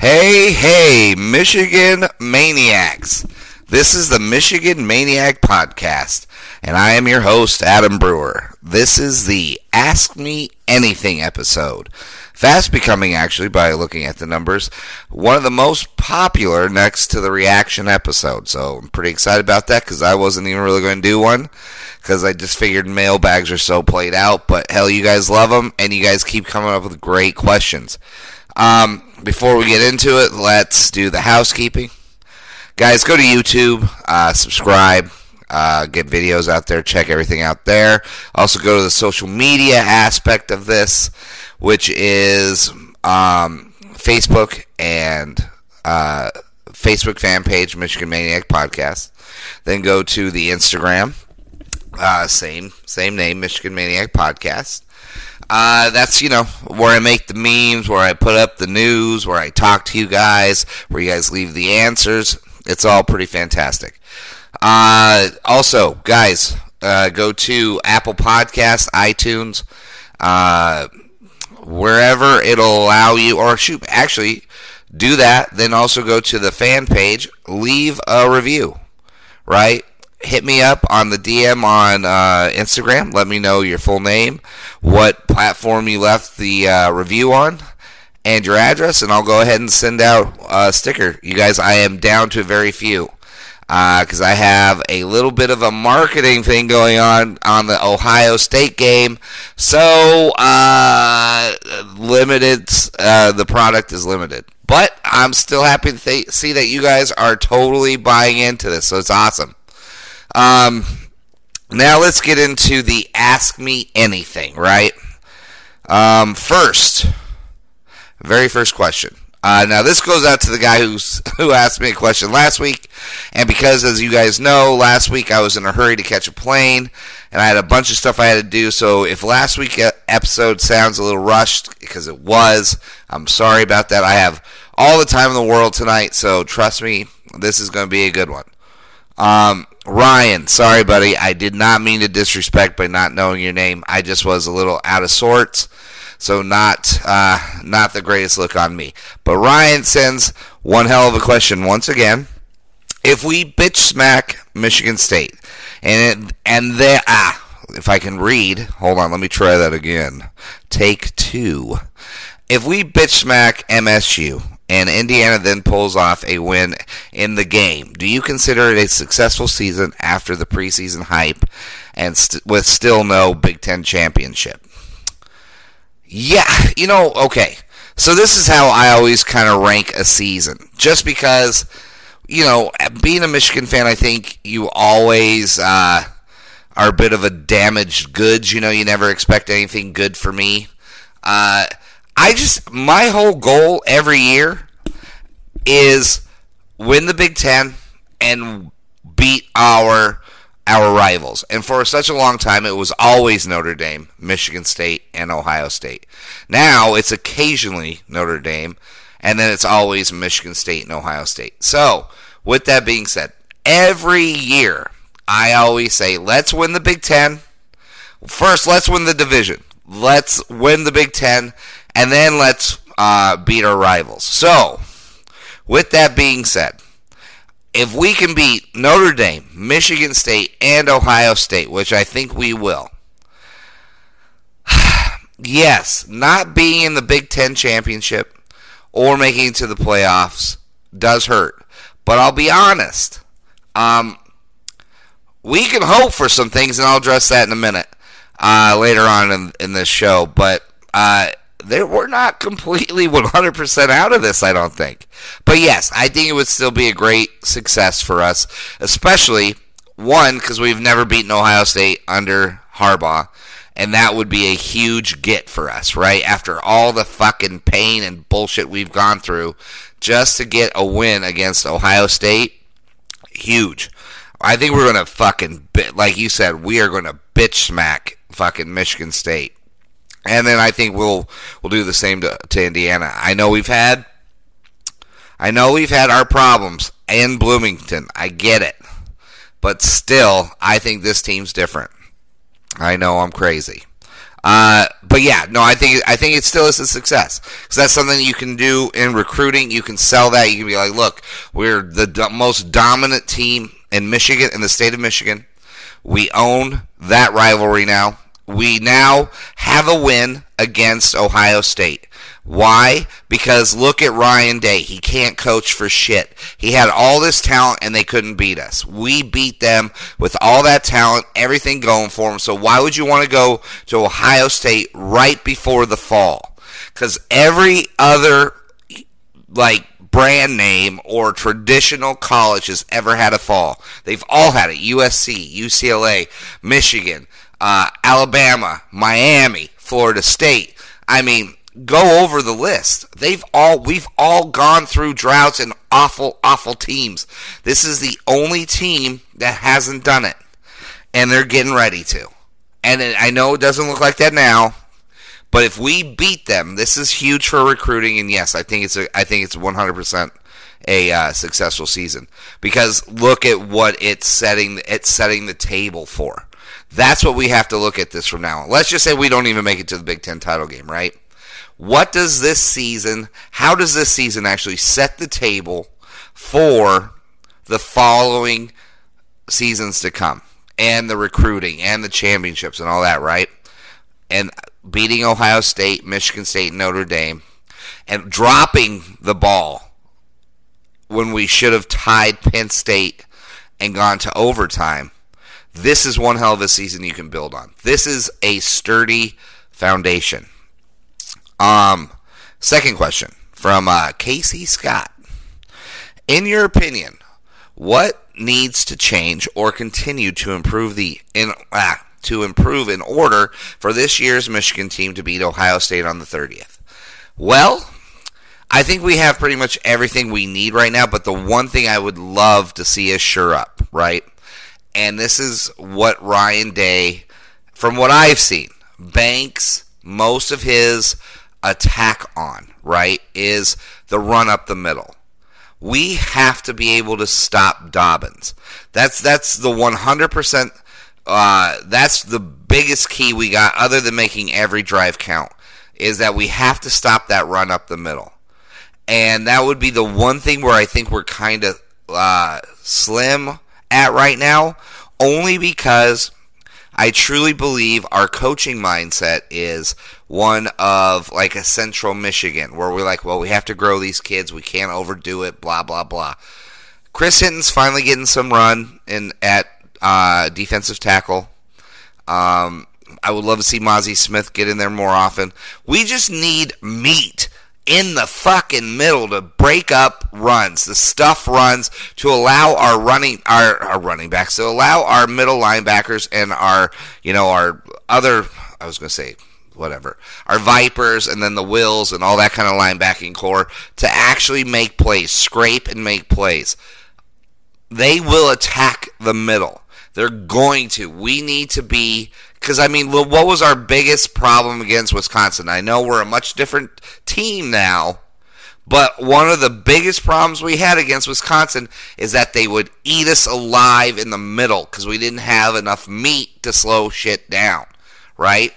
Hey, hey, Michigan Maniacs. This is the Michigan Maniac Podcast, and I am your host, Adam Brewer. This is the Ask Me Anything episode. Fast becoming, actually, by looking at the numbers, one of the most popular next to the reaction episode. So I'm pretty excited about that because I wasn't even really going to do one because I just figured mailbags are so played out. But hell, you guys love them, and you guys keep coming up with great questions. Um, before we get into it, let's do the housekeeping. Guys, go to YouTube, uh, subscribe, uh, get videos out there, check everything out there. Also, go to the social media aspect of this, which is um, Facebook and uh, Facebook fan page, Michigan Maniac Podcast. Then go to the Instagram, uh, same same name, Michigan Maniac Podcast. Uh, that's you know where I make the memes, where I put up the news, where I talk to you guys, where you guys leave the answers. It's all pretty fantastic. Uh, also, guys, uh, go to Apple Podcasts, iTunes, uh, wherever it'll allow you, or shoot, actually do that. Then also go to the fan page, leave a review. Right? Hit me up on the DM on uh, Instagram. Let me know your full name, what platform you left the uh, review on, and your address, and I'll go ahead and send out a sticker. You guys, I am down to very few because I have a little bit of a marketing thing going on on the Ohio State game. So uh, limited, uh, the product is limited. But I'm still happy to th- see that you guys are totally buying into this. So it's awesome. Um, now let's get into the Ask Me Anything, right? Um, first, very first question. Uh, now this goes out to the guy who's who asked me a question last week, and because as you guys know, last week I was in a hurry to catch a plane, and I had a bunch of stuff I had to do. So if last week episode sounds a little rushed, because it was, I'm sorry about that. I have all the time in the world tonight, so trust me, this is going to be a good one. Um, Ryan, sorry, buddy. I did not mean to disrespect by not knowing your name. I just was a little out of sorts, so not uh, not the greatest look on me. But Ryan sends one hell of a question once again. If we bitch smack Michigan State, and it, and they ah, if I can read, hold on, let me try that again. Take two. If we bitch smack MSU and Indiana then pulls off a win in the game. Do you consider it a successful season after the preseason hype and st- with still no Big Ten championship? Yeah, you know, okay. So this is how I always kind of rank a season. Just because, you know, being a Michigan fan, I think you always uh, are a bit of a damaged goods. You know, you never expect anything good for me. Uh, I just my whole goal every year is win the Big Ten and beat our our rivals. And for such a long time, it was always Notre Dame, Michigan State, and Ohio State. Now it's occasionally Notre Dame, and then it's always Michigan State and Ohio State. So, with that being said, every year I always say, let's win the Big Ten. First, let's win the division. Let's win the Big Ten, and then let's uh, beat our rivals. So, with that being said, if we can beat Notre Dame, Michigan State, and Ohio State, which I think we will, yes, not being in the Big Ten championship or making it to the playoffs does hurt. But I'll be honest. Um, we can hope for some things, and I'll address that in a minute uh, later on in, in this show. But uh, they, we're not completely 100% out of this, I don't think. But yes, I think it would still be a great success for us, especially one because we've never beaten Ohio State under Harbaugh, and that would be a huge get for us, right? After all the fucking pain and bullshit we've gone through, just to get a win against Ohio State, huge. I think we're gonna fucking like you said, we are gonna bitch smack fucking Michigan State, and then I think we'll we'll do the same to, to Indiana. I know we've had, I know we've had our problems in Bloomington. I get it, but still, I think this team's different. I know I'm crazy. Uh, but yeah, no, I think I think it still is a success because that's something you can do in recruiting. You can sell that. You can be like, look, we're the do- most dominant team in Michigan, in the state of Michigan. We own that rivalry now. We now have a win against Ohio State. Why? Because look at Ryan Day. He can't coach for shit. He had all this talent and they couldn't beat us. We beat them with all that talent, everything going for them. So why would you want to go to Ohio State right before the fall? Because every other, like, brand name or traditional college has ever had a fall. They've all had it. USC, UCLA, Michigan, uh, Alabama, Miami, Florida State. I mean, go over the list. They've all we've all gone through droughts and awful, awful teams. This is the only team that hasn't done it, and they're getting ready to. And I know it doesn't look like that now, but if we beat them, this is huge for recruiting. And yes, I think it's a, I think it's 100 percent a uh, successful season because look at what it's setting it's setting the table for. That's what we have to look at this from now on. Let's just say we don't even make it to the Big Ten title game, right? What does this season, how does this season actually set the table for the following seasons to come? And the recruiting and the championships and all that, right? And beating Ohio State, Michigan State, Notre Dame, and dropping the ball when we should have tied Penn State and gone to overtime. This is one hell of a season you can build on. This is a sturdy foundation. Um, second question from uh, Casey Scott. In your opinion, what needs to change or continue to improve the in ah, to improve in order for this year's Michigan team to beat Ohio State on the 30th? Well, I think we have pretty much everything we need right now, but the one thing I would love to see is sure up, right? And this is what Ryan Day, from what I've seen, banks most of his attack on, right, is the run up the middle. We have to be able to stop Dobbins. That's that's the 100%. Uh, that's the biggest key we got, other than making every drive count, is that we have to stop that run up the middle. And that would be the one thing where I think we're kind of uh, slim at right now, only because I truly believe our coaching mindset is one of like a central Michigan where we're like, well, we have to grow these kids. We can't overdo it, blah, blah, blah. Chris Hinton's finally getting some run in at uh, defensive tackle. Um, I would love to see Mazi Smith get in there more often. We just need meat in the fucking middle to break up runs, the stuff runs to allow our running our, our running backs to allow our middle linebackers and our you know our other I was going to say whatever our vipers and then the wills and all that kind of linebacking core to actually make plays, scrape and make plays. They will attack the middle. They're going to. We need to be because I mean, what was our biggest problem against Wisconsin? I know we're a much different team now, but one of the biggest problems we had against Wisconsin is that they would eat us alive in the middle because we didn't have enough meat to slow shit down, right?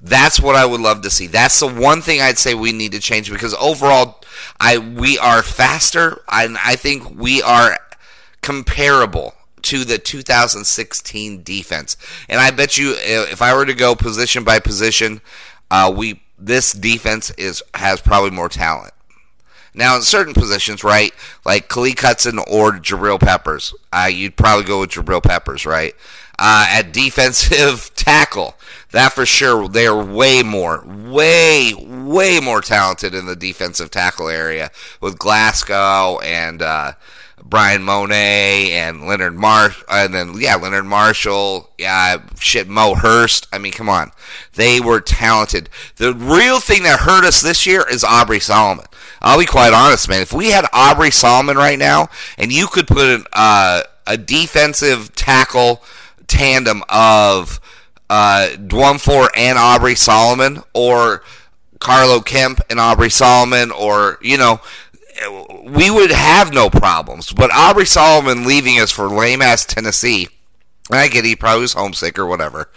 That's what I would love to see. That's the one thing I'd say we need to change because overall, I we are faster, and I think we are comparable to the 2016 defense. And I bet you, if I were to go position by position, uh, we this defense is has probably more talent. Now, in certain positions, right, like Khaleke Hudson or Jabril Peppers, uh, you'd probably go with Jabril Peppers, right? Uh, at defensive tackle, that for sure, they are way more, way, way more talented in the defensive tackle area with Glasgow and uh, Bryan Mone and Leonard Marsh, and then yeah, Leonard Marshall, yeah, shit, Mo Hurst. I mean, come on, they were talented. The real thing that hurt us this year is Aubrey Solomon. I'll be quite honest, man. If we had Aubrey Solomon right now, and you could put an, uh, a defensive tackle tandem of uh, Dwumfour and Aubrey Solomon, or Carlo Kemp and Aubrey Solomon, or you know, we would have no problems. But Aubrey Solomon leaving us for lame ass Tennessee, I get he probably was homesick or whatever,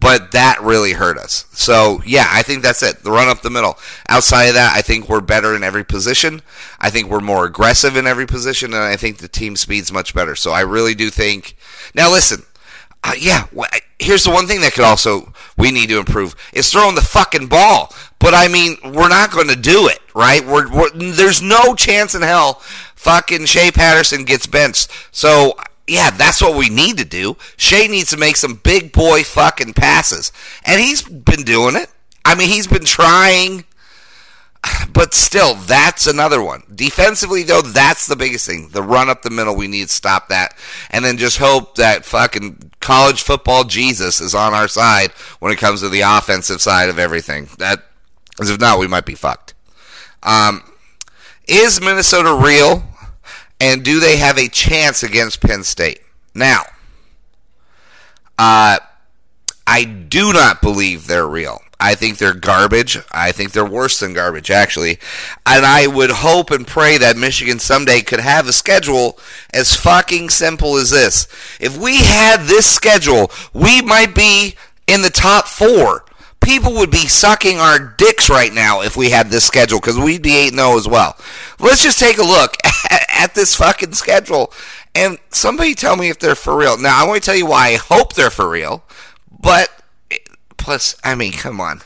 but that really hurt us. So yeah, I think that's it. The run up the middle. Outside of that, I think we're better in every position. I think we're more aggressive in every position, and I think the team speed's much better. So I really do think. Now listen, uh, yeah, here's the one thing that could also we need to improve is throwing the fucking ball. But I mean, we're not going to do it, right? We're, we're, there's no chance in hell fucking Shea Patterson gets benched. So yeah, that's what we need to do. Shea needs to make some big boy fucking passes, and he's been doing it. I mean, he's been trying. But still, that's another one. Defensively, though, that's the biggest thing. The run up the middle, we need to stop that. And then just hope that fucking college football Jesus is on our side when it comes to the offensive side of everything. That, because if not, we might be fucked. Um, is Minnesota real? And do they have a chance against Penn State? Now, uh, I do not believe they're real. I think they're garbage. I think they're worse than garbage, actually. And I would hope and pray that Michigan someday could have a schedule as fucking simple as this. If we had this schedule, we might be in the top four. People would be sucking our dicks right now if we had this schedule because we'd be 8 0 as well. Let's just take a look at, at this fucking schedule and somebody tell me if they're for real. Now, I want to tell you why I hope they're for real, but Plus, I mean, come on.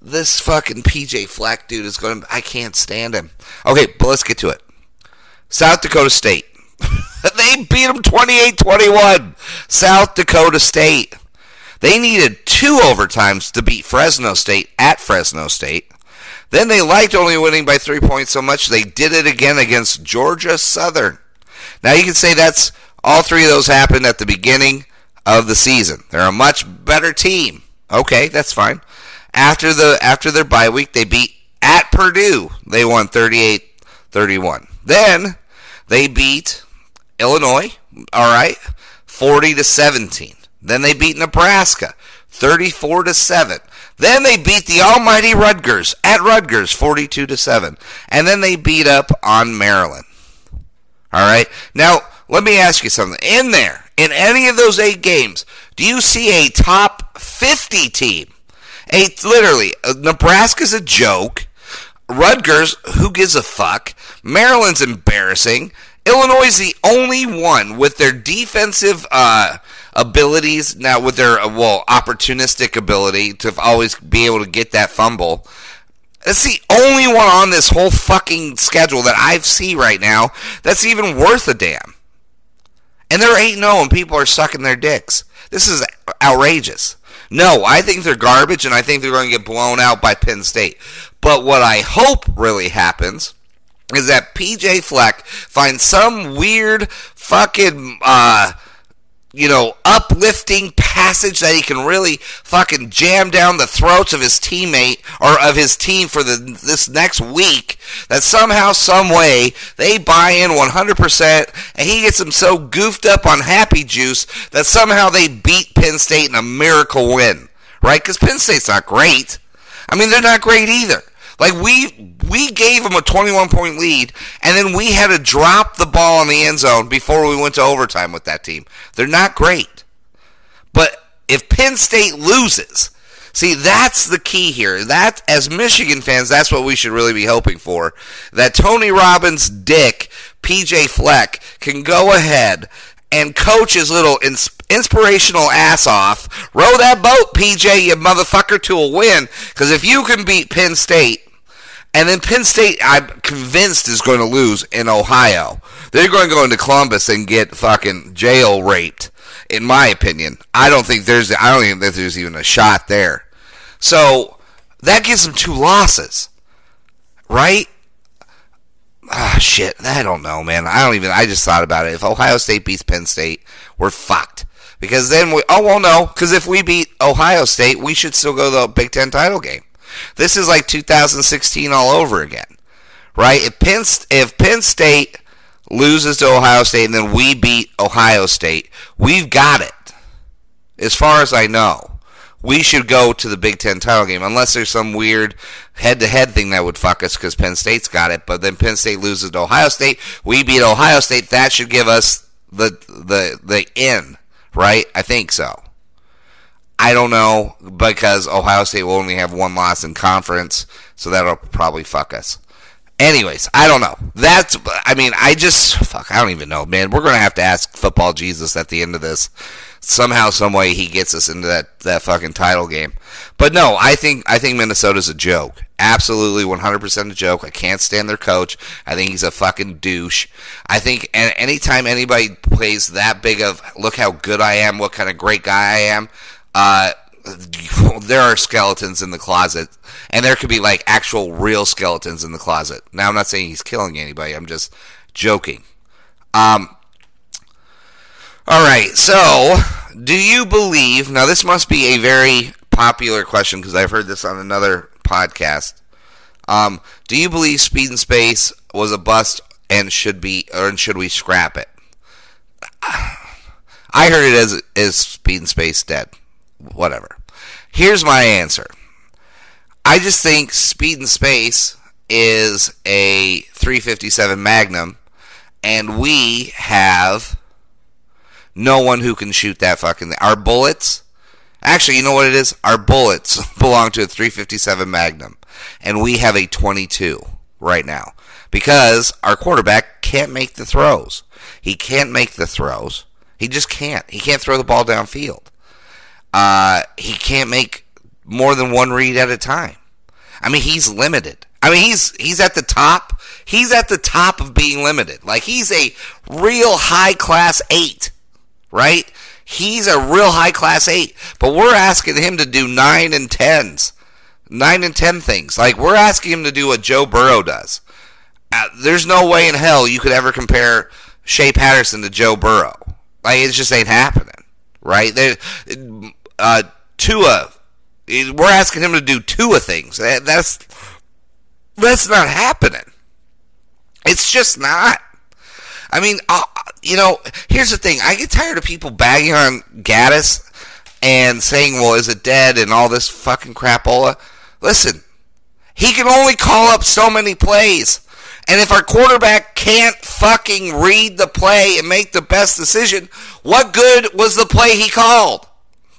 This fucking PJ Fleck dude is going to. I can't stand him. Okay, but let's get to it. South Dakota State. they beat them 28 21. South Dakota State. They needed two overtimes to beat Fresno State at Fresno State. Then they liked only winning by three points so much they did it again against Georgia Southern. Now you can say that's all three of those happened at the beginning of the season. They're a much better team. Okay, that's fine. After the after their bye week, they beat at Purdue. They won 38-31. Then they beat Illinois, all right, 40 to 17. Then they beat Nebraska, 34 to 7. Then they beat the almighty Rutgers at Rutgers, 42 to 7. And then they beat up on Maryland. All right. Now, let me ask you something. In there, in any of those eight games, do you see a top 50 team? A literally, uh, Nebraska's a joke. Rutgers, who gives a fuck? Maryland's embarrassing. Illinois is the only one with their defensive uh, abilities now, with their uh, well opportunistic ability to always be able to get that fumble. That's the only one on this whole fucking schedule that I see right now that's even worth a damn. And they're 8 0 and people are sucking their dicks. This is outrageous. No, I think they're garbage and I think they're going to get blown out by Penn State. But what I hope really happens is that PJ Fleck finds some weird fucking uh, you know, uplifting passage that he can really fucking jam down the throats of his teammate or of his team for the this next week that somehow some way they buy in 100% and he gets them so goofed up on happy juice that somehow they beat Penn State in a miracle win. Right? Cuz Penn State's not great. I mean they're not great either like we we gave them a 21 point lead, and then we had to drop the ball in the end zone before we went to overtime with that team. They're not great, but if Penn State loses, see that's the key here. That as Michigan fans, that's what we should really be hoping for. That Tony Robbins' dick, PJ Fleck, can go ahead and coach his little ins- inspirational ass off. Row that boat, PJ, you motherfucker, to a win. Because if you can beat Penn State And then Penn State, I'm convinced, is going to lose in Ohio. They're going to go into Columbus and get fucking jail raped. In my opinion, I don't think there's. I don't even think there's even a shot there. So that gives them two losses, right? Ah, shit. I don't know, man. I don't even. I just thought about it. If Ohio State beats Penn State, we're fucked. Because then we. Oh well, no. Because if we beat Ohio State, we should still go to the Big Ten title game. This is like 2016 all over again, right? If Penn if Penn State loses to Ohio State and then we beat Ohio State, we've got it. As far as I know we should go to the Big Ten title game, unless there's some weird head-to-head thing that would fuck us because Penn State's got it. But then Penn State loses to Ohio State, we beat Ohio State. That should give us the the the in, right? I think so. I don't know because Ohio State will only have one loss in conference, so that'll probably fuck us. Anyways, I don't know. That's, I mean, I just, fuck, I don't even know, man. We're going to have to ask football Jesus at the end of this somehow, some way, he gets us into that that fucking title game. But no, I think I think Minnesota's a joke. Absolutely, 100% a joke. I can't stand their coach. I think he's a fucking douche. I think and anytime anybody plays that big of look how good I am, what kind of great guy I am, uh, there are skeletons in the closet, and there could be like actual real skeletons in the closet. Now, I'm not saying he's killing anybody. I'm just joking. Um, all right, so do you believe? Now, this must be a very popular question because I've heard this on another podcast. Um, do you believe Speed and Space was a bust and should be, or should we scrap it? I heard it as as Speed and Space dead. Whatever. Here's my answer. I just think Speed and Space is a 357 Magnum, and we have no one who can shoot that fucking thing. Our bullets, actually, you know what it is? Our bullets belong to a 357 Magnum, and we have a 22 right now because our quarterback can't make the throws. He can't make the throws. He just can't. He can't throw the ball downfield. Uh, he can't make more than one read at a time. I mean, he's limited. I mean, he's he's at the top. He's at the top of being limited. Like he's a real high class eight right? He's a real high class eight, but we're asking him to do nine and tens, nine and ten things. Like we're asking him to do what Joe Burrow does. Uh, there's no way in hell you could ever compare Shea Patterson to Joe Burrow. Like it just ain't happening, right? There, uh, Tua, we're asking him to do Tua things. That's that's not happening. It's just not. I mean, uh, you know, here's the thing. I get tired of people bagging on Gattis and saying, well, is it dead and all this fucking crapola. Listen, he can only call up so many plays. And if our quarterback can't fucking read the play and make the best decision, what good was the play he called?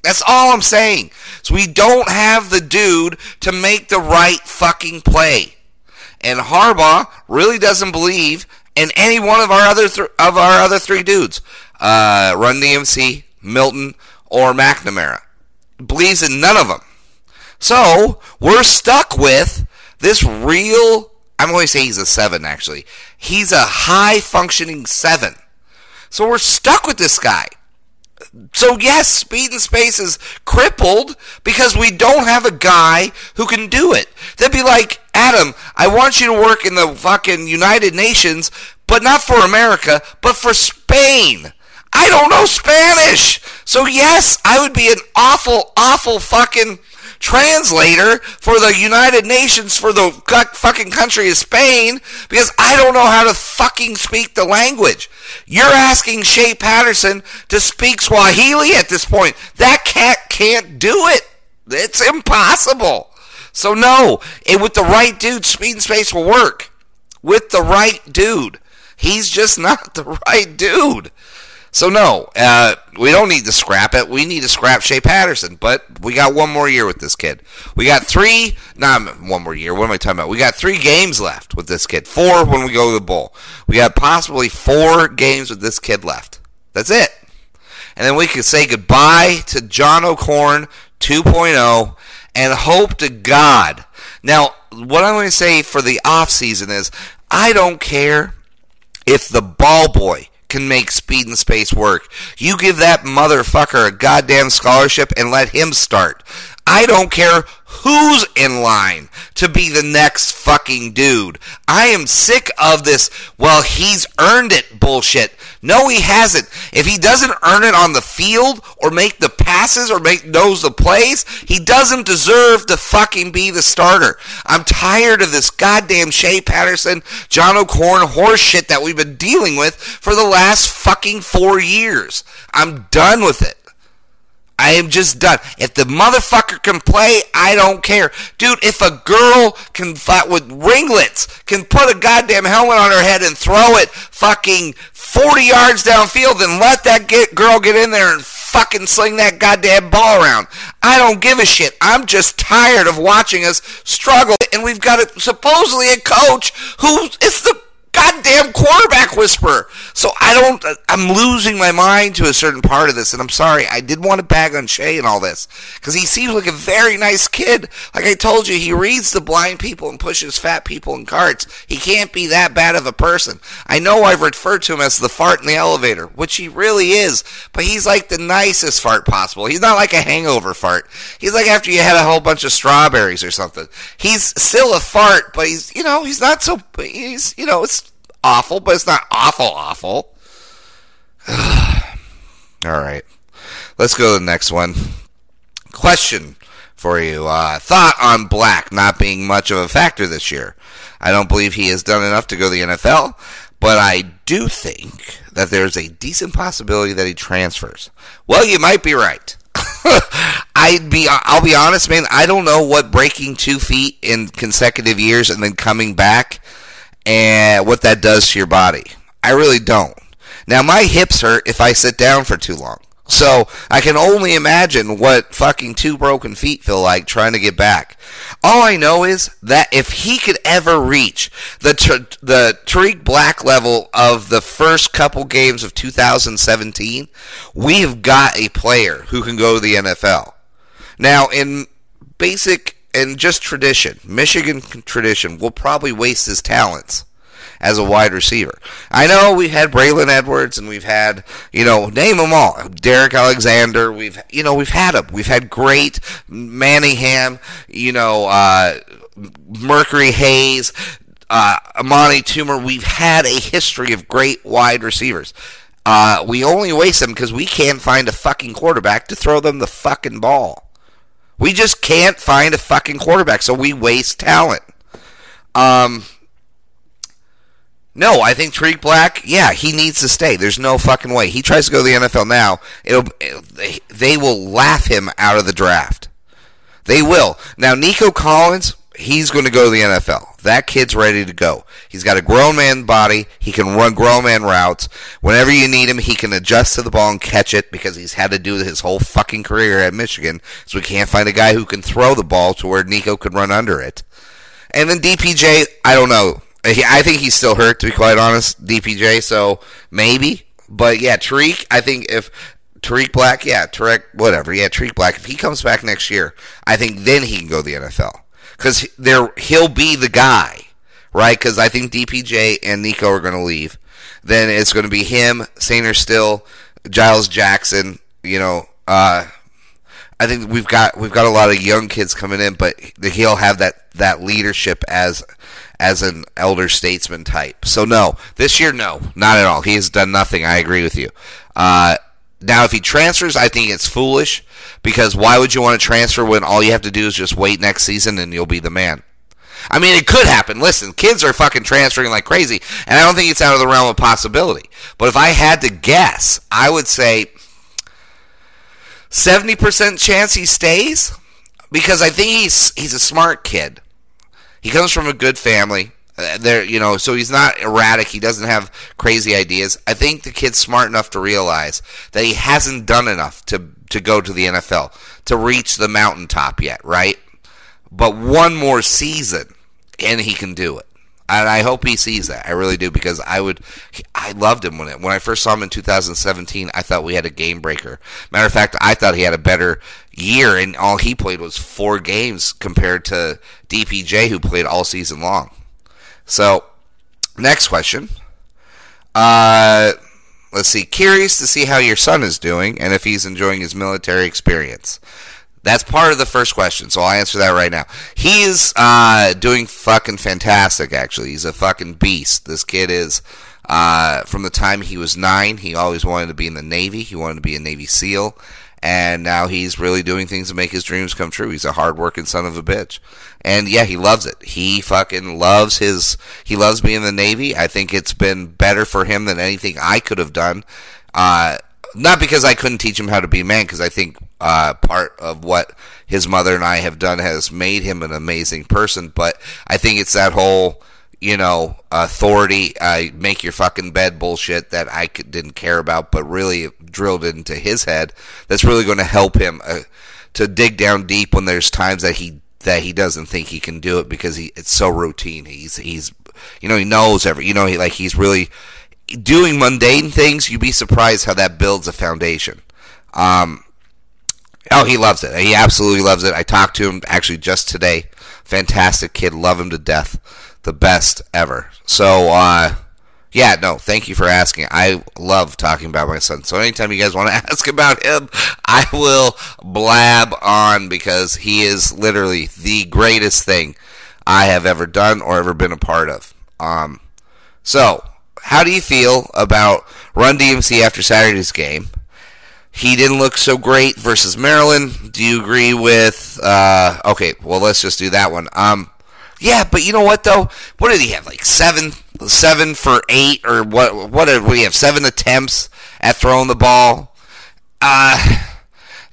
That's all I'm saying. So we don't have the dude to make the right fucking play. And Harbaugh really doesn't believe in any one of our other th- of our other three dudes, uh, Run DMC, Milton, or McNamara. Believes in none of them. So we're stuck with this real. I'm going to say he's a seven. Actually, he's a high functioning seven. So we're stuck with this guy. So yes, speed and space is crippled because we don't have a guy who can do it. They'd be like, Adam, I want you to work in the fucking United Nations, but not for America, but for Spain. I don't know Spanish. So yes, I would be an awful, awful fucking translator for the United Nations for the fucking country of Spain because I don't know how to fucking speak the language. You're asking Shea Patterson to speak Swahili at this point. That cat can't do it. It's impossible. So no, it, with the right dude, speed and space will work. With the right dude. He's just not the right dude. So no, uh, we don't need to scrap it. We need to scrap Shea Patterson. But we got one more year with this kid. We got three, not one more year. What am I talking about? We got three games left with this kid. Four when we go to the bowl. We got possibly four games with this kid left. That's it. And then we can say goodbye to John O'Korn 2.0 and hope to God. Now, what I'm going to say for the off season is I don't care if the ball boy can make speed and space work. You give that motherfucker a goddamn scholarship and let him start. I don't care who's in line to be the next fucking dude. I am sick of this, well, he's earned it bullshit. No, he hasn't. If he doesn't earn it on the field or make the passes or make knows the plays, he doesn't deserve to fucking be the starter. I'm tired of this goddamn Shea Patterson, John O'Korn horse shit that we've been dealing with for the last fucking four years. I'm done with it. I am just done. If the motherfucker can play, I don't care. Dude, if a girl can fight with ringlets, can put a goddamn helmet on her head and throw it fucking 40 yards downfield, then let that get, girl get in there and fucking sling that goddamn ball around. I don't give a shit. I'm just tired of watching us struggle. And we've got a, supposedly a coach who is the goddamn quarterback whisperer. So I don't, I'm losing my mind to a certain part of this, and I'm sorry. I did want to bag on Shea and all this because he seems like a very nice kid. Like I told you, he reads the blind people and pushes fat people in carts. He can't be that bad of a person. I know I've referred to him as the fart in the elevator, which he really is, but he's like the nicest fart possible. He's not like a hangover fart. He's like after you had a whole bunch of strawberries or something. He's still a fart, but he's, you know, he's not so, he's, you know, it's awful, but it's not awful awful. All right. Let's go to the next one. Question for you. Uh, thought on Black not being much of a factor this year. I don't believe he has done enough to go to the NFL, but I do think that there's a decent possibility that he transfers. Well, you might be right. I'd be I'll be honest, man, I don't know what breaking 2 feet in consecutive years and then coming back and what that does to your body. I really don't. Now, my hips hurt if I sit down for too long. So I can only imagine what fucking two broken feet feel like trying to get back. All I know is that if he could ever reach the the Tarik Black level of the first couple games of 2017, we have got a player who can go to the NFL. Now, in basic and just tradition, Michigan tradition, will probably waste his talents as a wide receiver. I know we've had Braylon Edwards and we've had, you know, name them all. Derrick Alexander. We've, you know, we've had them. We've had great Manningham, you know, uh, Mercury Hayes, uh, Amani Toomer. We've had a history of great wide receivers. Uh, we only waste them because we can't find a fucking quarterback to throw them the fucking ball. We just can't find a fucking quarterback, so we waste talent. Um, no, I think Tarik Black, yeah, he needs to stay. There's no fucking way. He tries to go to the NFL now, it'll they will laugh him out of the draft. They will. Now Nico Collins, he's going to go to the NFL. That kid's ready to go. He's got a grown man body. He can run grown man routes. Whenever you need him, he can adjust to the ball and catch it because he's had to do his whole fucking career at Michigan. So we can't find a guy who can throw the ball to where Nico could run under it. And then DPJ, I don't know. I think he's still hurt, to be quite honest, DPJ. So maybe. But yeah, Tarik, I think if Tarik Black, yeah, Tarik, whatever, yeah, Tarik Black, if he comes back next year, I think then he can go to the NFL because there he'll be the guy, right? Because I think DPJ and Nico are going to leave. Then it's going to be him, Sainristil, Giles Jackson. You know, uh, I think we've got we've got a lot of young kids coming in, but he'll have that that leadership as as an elder statesman type. So no, this year no, not at all. He has done nothing. I agree with you. Uh, now, if he transfers, I think it's foolish because why would you want to transfer when all you have to do is just wait next season and you'll be the man? I mean, it could happen. Listen, kids are fucking transferring like crazy, and I don't think it's out of the realm of possibility. But if I had to guess, I would say 70% chance he stays because I think he's he's a smart kid. He comes from a good family. Uh, there, you know, so he's not erratic. He doesn't have crazy ideas. I think the kid's smart enough to realize that he hasn't done enough to to go to the NFL to reach the mountaintop yet, right? But one more season, and he can do it. and I hope he sees that. I really do because I would, I loved him when it, when I first saw him in 2017. I thought we had a game breaker. Matter of fact, I thought he had a better year, and all he played was four games compared to DPJ, who played all season long. So, next question. Uh, let's see. Curious to see how your son is doing and if he's enjoying his military experience. That's part of the first question, so I'll answer that right now. He's uh, doing fucking fantastic, actually. He's a fucking beast. This kid is. Uh, from the time he was nine, he always wanted to be in the Navy. He wanted to be a Navy SEAL. And now he's really doing things to make his dreams come true. He's a hardworking son of a bitch. And yeah, he loves it. He fucking loves his. He loves being in the Navy. I think it's been better for him than anything I could have done. Uh, not because I couldn't teach him how to be a man, because I think uh, part of what his mother and I have done has made him an amazing person. But I think it's that whole, you know, authority, uh, make your fucking bed bullshit that I didn't care about, but really drilled into his head. That's really going to help him uh, to dig down deep when there's times that he that he doesn't think he can do it because he it's so routine. He's he's you know he knows every you know he like he's really doing mundane things, you'd be surprised how that builds a foundation. Um, oh, he loves it. He absolutely loves it. I talked to him actually just today. Fantastic kid. Love him to death. The best ever. So, uh, yeah, no, thank you for asking. I love talking about my son. So anytime you guys want to ask about him, I will blab on because he is literally the greatest thing I have ever done or ever been a part of. Um, so how do you feel about Run DMC after Saturday's game? He didn't look so great versus Maryland. Do you agree with? Uh, okay, well let's just do that one. Um, yeah, but you know what though? What did he have? Like seven, seven for eight, or what? What did we have? Seven attempts at throwing the ball. Uh,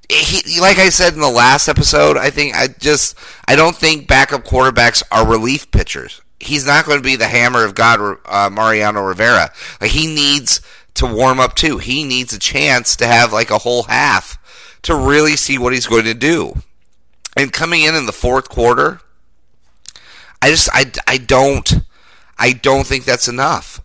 he, like I said in the last episode, I think I just I don't think backup quarterbacks are relief pitchers he's not going to be the hammer of God, uh, Mariano Rivera. Like he needs to warm up too. He needs a chance to have like a whole half to really see what he's going to do. And coming in in the fourth quarter, I just I, I don't I don't think that's enough.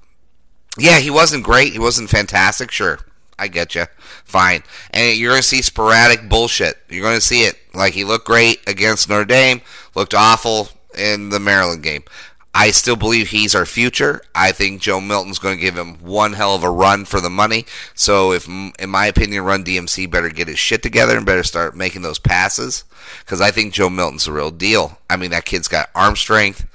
Yeah, he wasn't great. He wasn't fantastic. Sure, I get you. Fine. And you're going to see sporadic bullshit. You're going to see it. Like he looked great against Notre Dame, looked awful in the Maryland game. I still believe he's our future. I think Joe Milton's going to give him one hell of a run for the money. So, if, in my opinion, Run DMC better get his shit together and better start making those passes because I think Joe Milton's the real deal. I mean, that kid's got arm strength.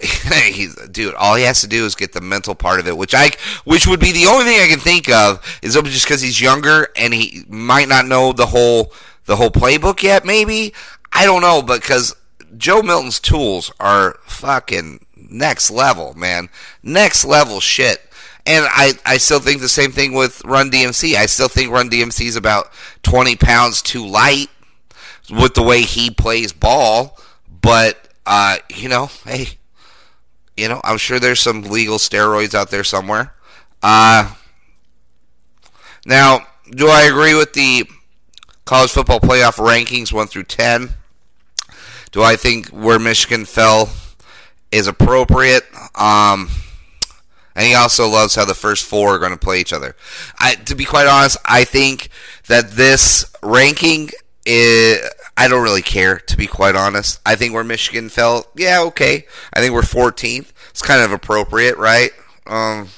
he's dude. All he has to do is get the mental part of it, which I, which would be the only thing I can think of, is just because he's younger and he might not know the whole the whole playbook yet. Maybe I don't know, But because Joe Milton's tools are fucking next level, man. Next level shit. And I, I still think the same thing with Run DMC. I still think Run DMC is about 20 pounds too light with the way he plays ball. But, uh, you know, hey, you know, I'm sure there's some legal steroids out there somewhere. Uh, now, do I agree with the college football playoff rankings 1 through 10? Do I think where Michigan fell is appropriate? Um, and he also loves how the first four are going to play each other. I, to be quite honest, I think that this ranking is. I don't really care, to be quite honest. I think where Michigan fell, yeah, okay. I think we're 14th. It's kind of appropriate, right? Um,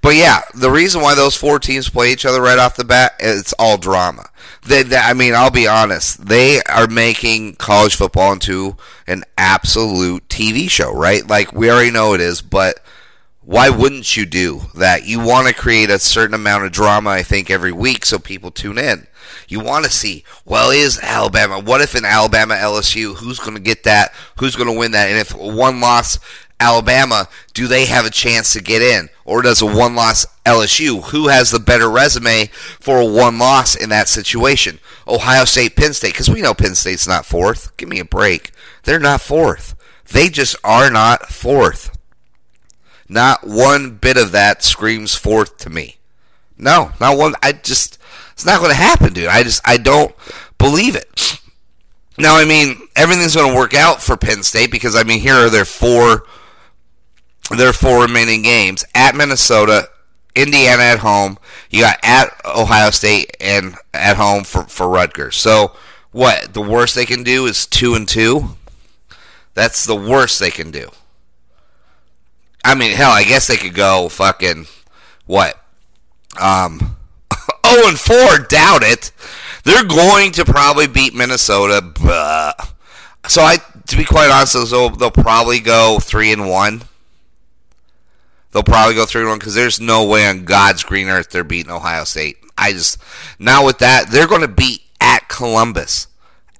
but yeah, the reason why those four teams play each other right off the bat, it's all drama. They, they, I mean, I'll be honest. They are making college football into an absolute TV show, right? Like we already know it is, but why wouldn't you do that? You want to create a certain amount of drama, I think, every week so people tune in. You want to see, well, is Alabama? What if in Alabama LSU? Who's going to get that? Who's going to win that? And if one loss Alabama, do they have a chance to get in? Or does a one loss LSU, who has the better resume for a one loss in that situation? Ohio State, Penn State, because we know Penn State's not fourth. Give me a break. They're not fourth. They just are not fourth. Not one bit of that screams fourth to me. No, not one. I just, it's not going to happen, dude. I just, I don't believe it. Now, I mean, everything's going to work out for Penn State because, I mean, here are their four their four remaining games at Minnesota, Indiana at home. You got at Ohio State and at home for, for Rutgers. So what? The worst they can do is two and two. That's the worst they can do. I mean, hell, I guess they could go fucking what? Um, 0 and 4, doubt it. They're going to probably beat Minnesota. So I, to be quite honest, they'll, they'll probably go 3 and 1. They'll probably go 3 and 1 because there's no way on God's green earth they're beating Ohio State. I just, now with that, they're going to beat at Columbus.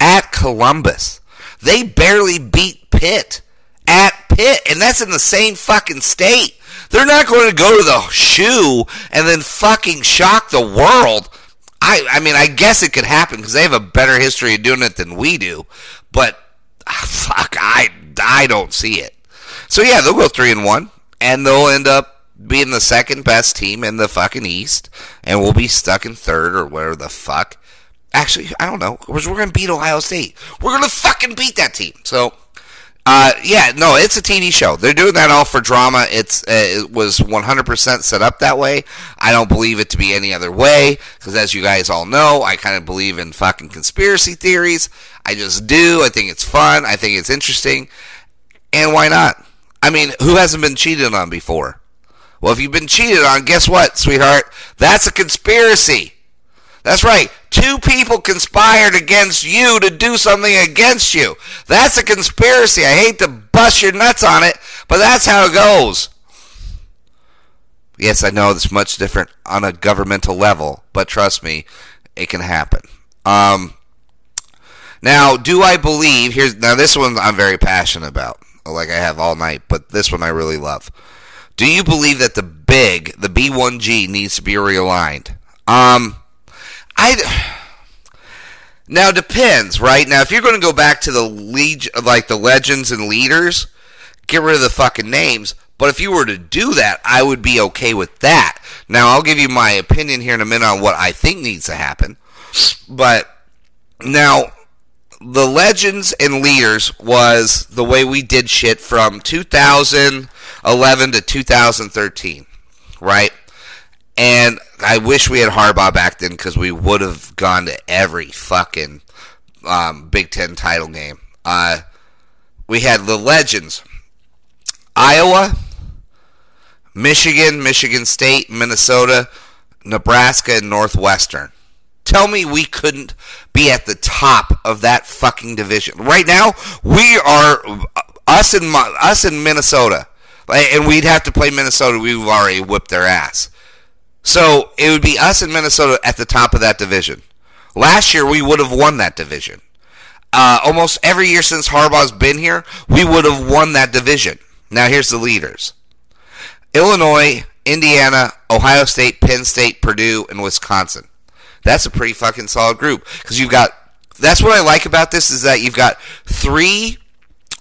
At Columbus. They barely beat Pitt. At Pitt. And that's in the same fucking state. They're not going to go to the shoe and then fucking shock the world. I, I mean, I guess it could happen because they have a better history of doing it than we do. But ah, fuck, I, I don't see it. So yeah, they'll go three and one, and they'll end up being the second best team in the fucking East, and we'll be stuck in third or whatever the fuck. Actually, I don't know. We're going to beat Ohio State. We're going to fucking beat that team. So uh, yeah, no, it's a TV show. They're doing that all for drama. It's uh, it was 100% set up that way. I don't believe it to be any other way because, as you guys all know, I kind of believe in fucking conspiracy theories. I just do. I think it's fun. I think it's interesting, and why not? I mean, who hasn't been cheated on before? Well, if you've been cheated on, guess what, sweetheart? That's a conspiracy. That's right. Two people conspired against you to do something against you. That's a conspiracy. I hate to bust your nuts on it, but that's how it goes. Yes, I know it's much different on a governmental level, but trust me, it can happen. Um, now, do I believe here's now this one I'm very passionate about, like I have all night, but this one I really love. Do you believe that the big, the B1G needs to be realigned? Um, I now depends, right? Now if you're going to go back to the leg, like the legends and leaders, get rid of the fucking names. But if you were to do that, I would be okay with that. Now I'll give you my opinion here in a minute on what I think needs to happen. But now the legends and leaders was the way we did shit from 2011 to 2013, right? And I wish we had Harbaugh back then because we would have gone to every fucking um, Big Ten title game. Uh, we had the legends Iowa, Michigan, Michigan State, Minnesota, Nebraska, and Northwestern. Tell me we couldn't be at the top of that fucking division. Right now, we are us in us in Minnesota, and we'd have to play Minnesota. We've already whipped their ass. So it would be us in Minnesota at the top of that division. Last year, we would have won that division. Uh, almost every year since Harbaugh's been here, we would have won that division. Now, here's the leaders Illinois, Indiana, Ohio State, Penn State, Purdue, and Wisconsin. That's a pretty fucking solid group because you've got. That's what I like about this is that you've got three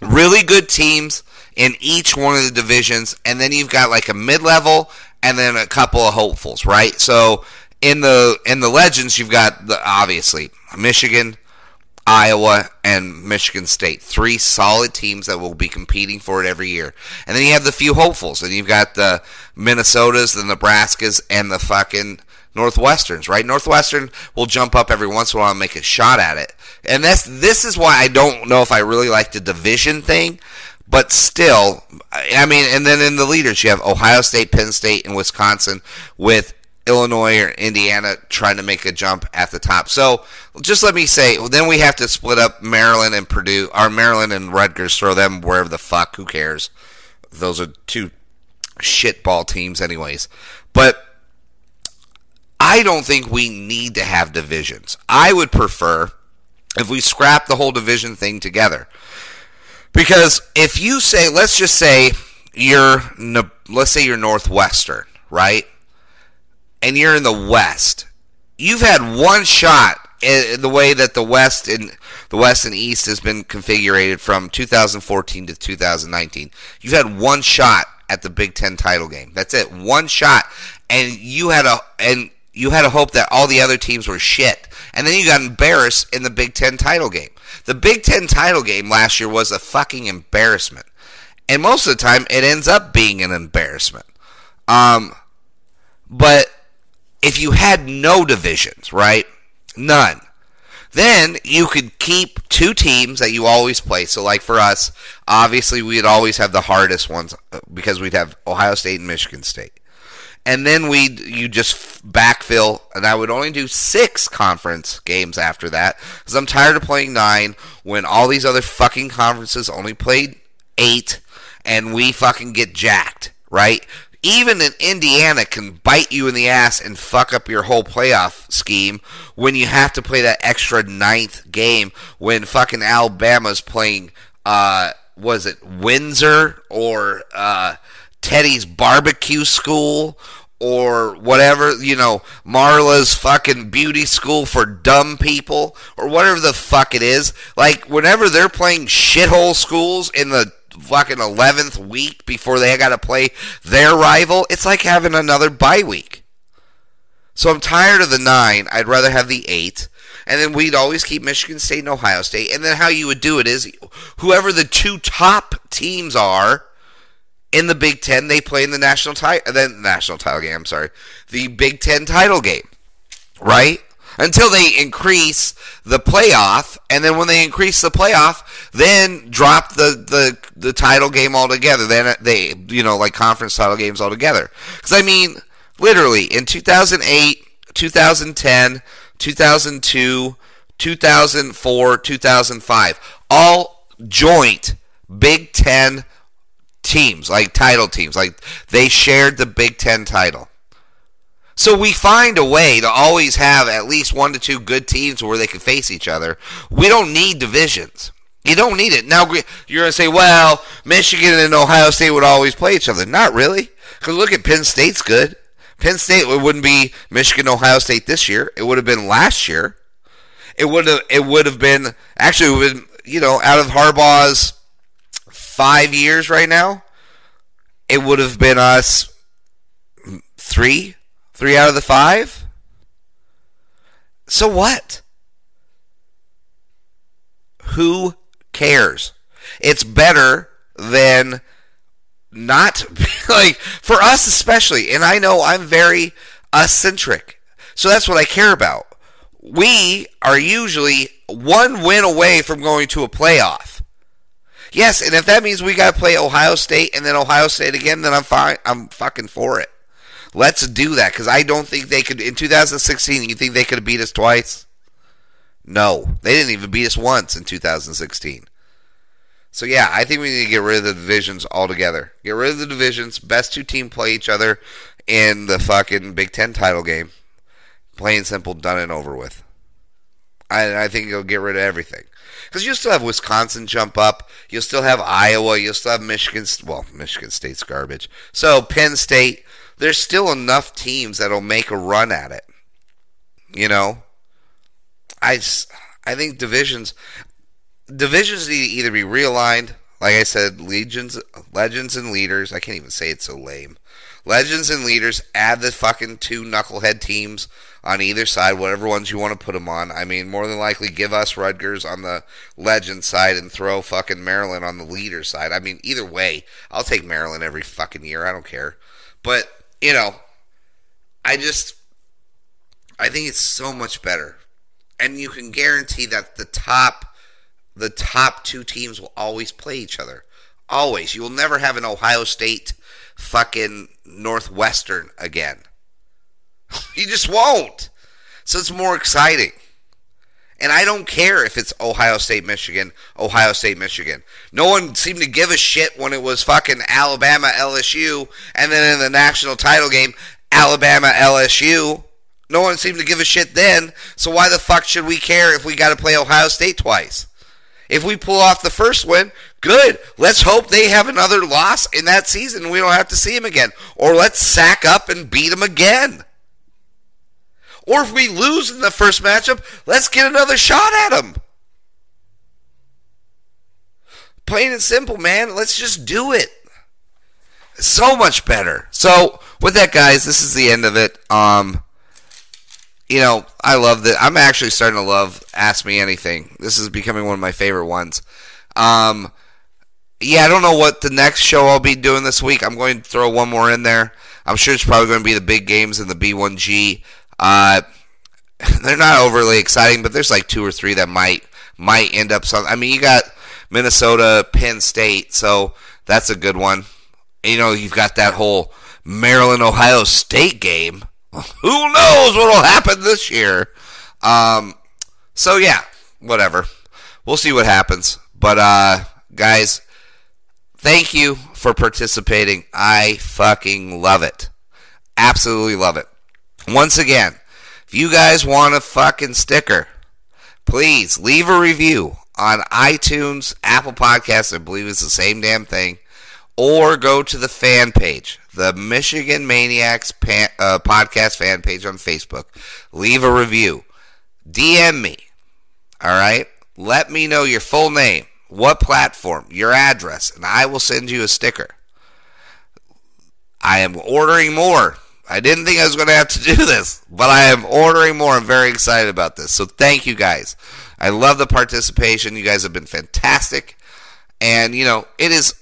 really good teams in each one of the divisions, and then you've got like a mid-level and then a couple of hopefuls, right? So in the in the legends, you've got the obviously Michigan, Iowa, and Michigan State, three solid teams that will be competing for it every year. And then you have the few hopefuls, and you've got the Minnesotas, the Nebraskas, and the fucking Northwesterns, right? Northwestern will jump up every once in a while and make a shot at it. And that's this is why I don't know if I really like the division thing but still, I mean, and then in the leaders, you have Ohio State, Penn State, and Wisconsin with Illinois or Indiana trying to make a jump at the top. So just let me say, then we have to split up Maryland and Purdue, or Maryland and Rutgers, throw them wherever the fuck, who cares? Those are two shitball teams, anyways. But I don't think we need to have divisions. I would prefer if we scrap the whole division thing together. Because if you say, let's just say you're, let's say you're Northwestern, right? And you're in the West. You've had one shot the way that the West and the West and East has been configured from 2014 to 2019. You've had one shot at the Big Ten title game. That's it, one shot, and you had a and you had a hope that all the other teams were shit, and then you got embarrassed in the Big Ten title game. The Big Ten title game last year was a fucking embarrassment. And most of the time, it ends up being an embarrassment. Um, but if you had no divisions, right? None. Then you could keep two teams that you always play. So, like for us, obviously we'd always have the hardest ones uh, because we'd have Ohio State and Michigan State. And then we you just backfill, and I would only do six conference games after that because I'm tired of playing nine when all these other fucking conferences only played eight, and we fucking get jacked, right? even in Indiana can bite you in the ass and fuck up your whole playoff scheme when you have to play that extra ninth game when fucking Alabama's playing uh was it Windsor or uh Teddy's barbecue school or whatever, you know, Marla's fucking beauty school for dumb people or whatever the fuck it is. Like whenever they're playing shithole schools in the fucking 11th week before they got to play their rival, it's like having another bye week. So I'm tired of the nine. I'd rather have the eight. And then we'd always keep Michigan State and Ohio State. And then how you would do it is whoever the two top teams are in the Big Ten, they play in the national title, uh, then national title game. I'm sorry, the Big Ten title game, right? until they increase the playoff, and then when they increase the playoff, then drop the the, the title game altogether. Then uh, they you know like conference title games altogether. Because I mean, literally in 2008, 2010, 2002, 2004, 2005, all joint Big Ten teams, like title teams, like they shared the Big Ten title. So we find a way to always have at least one to two good teams where they can face each other. We don't need divisions. You don't need it. Now you're going to say, well, Michigan and Ohio State would always play each other. Not really. Because look at Penn State's good. Penn State it wouldn't be Michigan Ohio State this year. It would have been last year. It would have it would have been actually would have been, you know out of Harbaugh's five years right now, it would have been us three Three out of the five? So what? Who cares? It's better than not like for us especially and i know i'm very us centric so that's what i care about we are usually one win away from going to a playoff yes and if that means we got to play ohio state and then ohio state again then i'm fine i'm fucking for it Let's do that because I don't think they could. In 2016, you think they could have beat us twice? No, they didn't even beat us once in 2016. So yeah, I think we need to get rid of the divisions altogether. Get rid of the divisions. Best two team play each other in the fucking Big Ten title game. Plain simple, done and over with. I, I think it'll get rid of everything. Because you'll still have Wisconsin jump up. You'll still have Iowa. You'll still have Michigan. Well, Michigan State's garbage. So Penn State there's still enough teams that'll make a run at it. You know, I I think divisions divisions need to either be realigned, like I said, legions, legends, and leaders. I can't even say it's so lame. Legends and leaders add the fucking two knucklehead teams on either side, whatever ones you want to put them on. I mean, more than likely, give us Rutgers on the legend side and throw fucking Maryland on the leader side. I mean, either way, I'll take Maryland every fucking year. I don't care. But you know, I just I think it's so much better. And you can guarantee that the top the top two teams will always play each other. Always. You will never have an Ohio State fucking Northwestern again. you just won't. So it's more exciting. And I don't care if it's Ohio State, Michigan, Ohio State, Michigan. No one seemed to give a shit when it was fucking Alabama, LSU, and then in the national title game, Alabama, LSU. No one seemed to give a shit then. So why the fuck should we care if we got to play Ohio State twice? If we pull off the first win, good. Let's hope they have another loss in that season. We don't have to see them again. Or let's sack up and beat them again. Or if we lose in the first matchup, let's get another shot at them. Plain and simple, man. Let's just do it. So much better. So, with that, guys, this is the end of it. Um, you know, I love that. I'm actually starting to love Ask Me Anything. This is becoming one of my favorite ones. Um, yeah, I don't know what the next show I'll be doing this week. I'm going to throw one more in there. I'm sure it's probably going to be the big games in the B1G. Uh, they're not overly exciting, but there's like two or three that might might end up something. I mean, you got Minnesota, Penn State, so that's a good one. You know, you've got that whole Maryland, Ohio State game. Who knows what'll happen this year? Um, so yeah, whatever. We'll see what happens. But uh, guys, thank you for participating. I fucking love it. Absolutely love it. Once again, if you guys want a fucking sticker, please leave a review on iTunes, Apple Podcasts, I believe it's the same damn thing, or go to the fan page, the Michigan Maniacs pan, uh, podcast fan page on Facebook. Leave a review. DM me. All right? Let me know your full name, what platform, your address, and I will send you a sticker. I am ordering more. I didn't think I was going to have to do this, but I am ordering more. I'm very excited about this. So thank you guys. I love the participation. You guys have been fantastic. And, you know, it is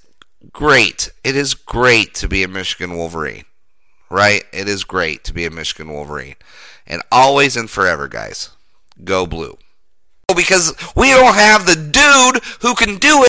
great. It is great to be a Michigan Wolverine, right? It is great to be a Michigan Wolverine. And always and forever, guys, go blue. Because we don't have the dude who can do it.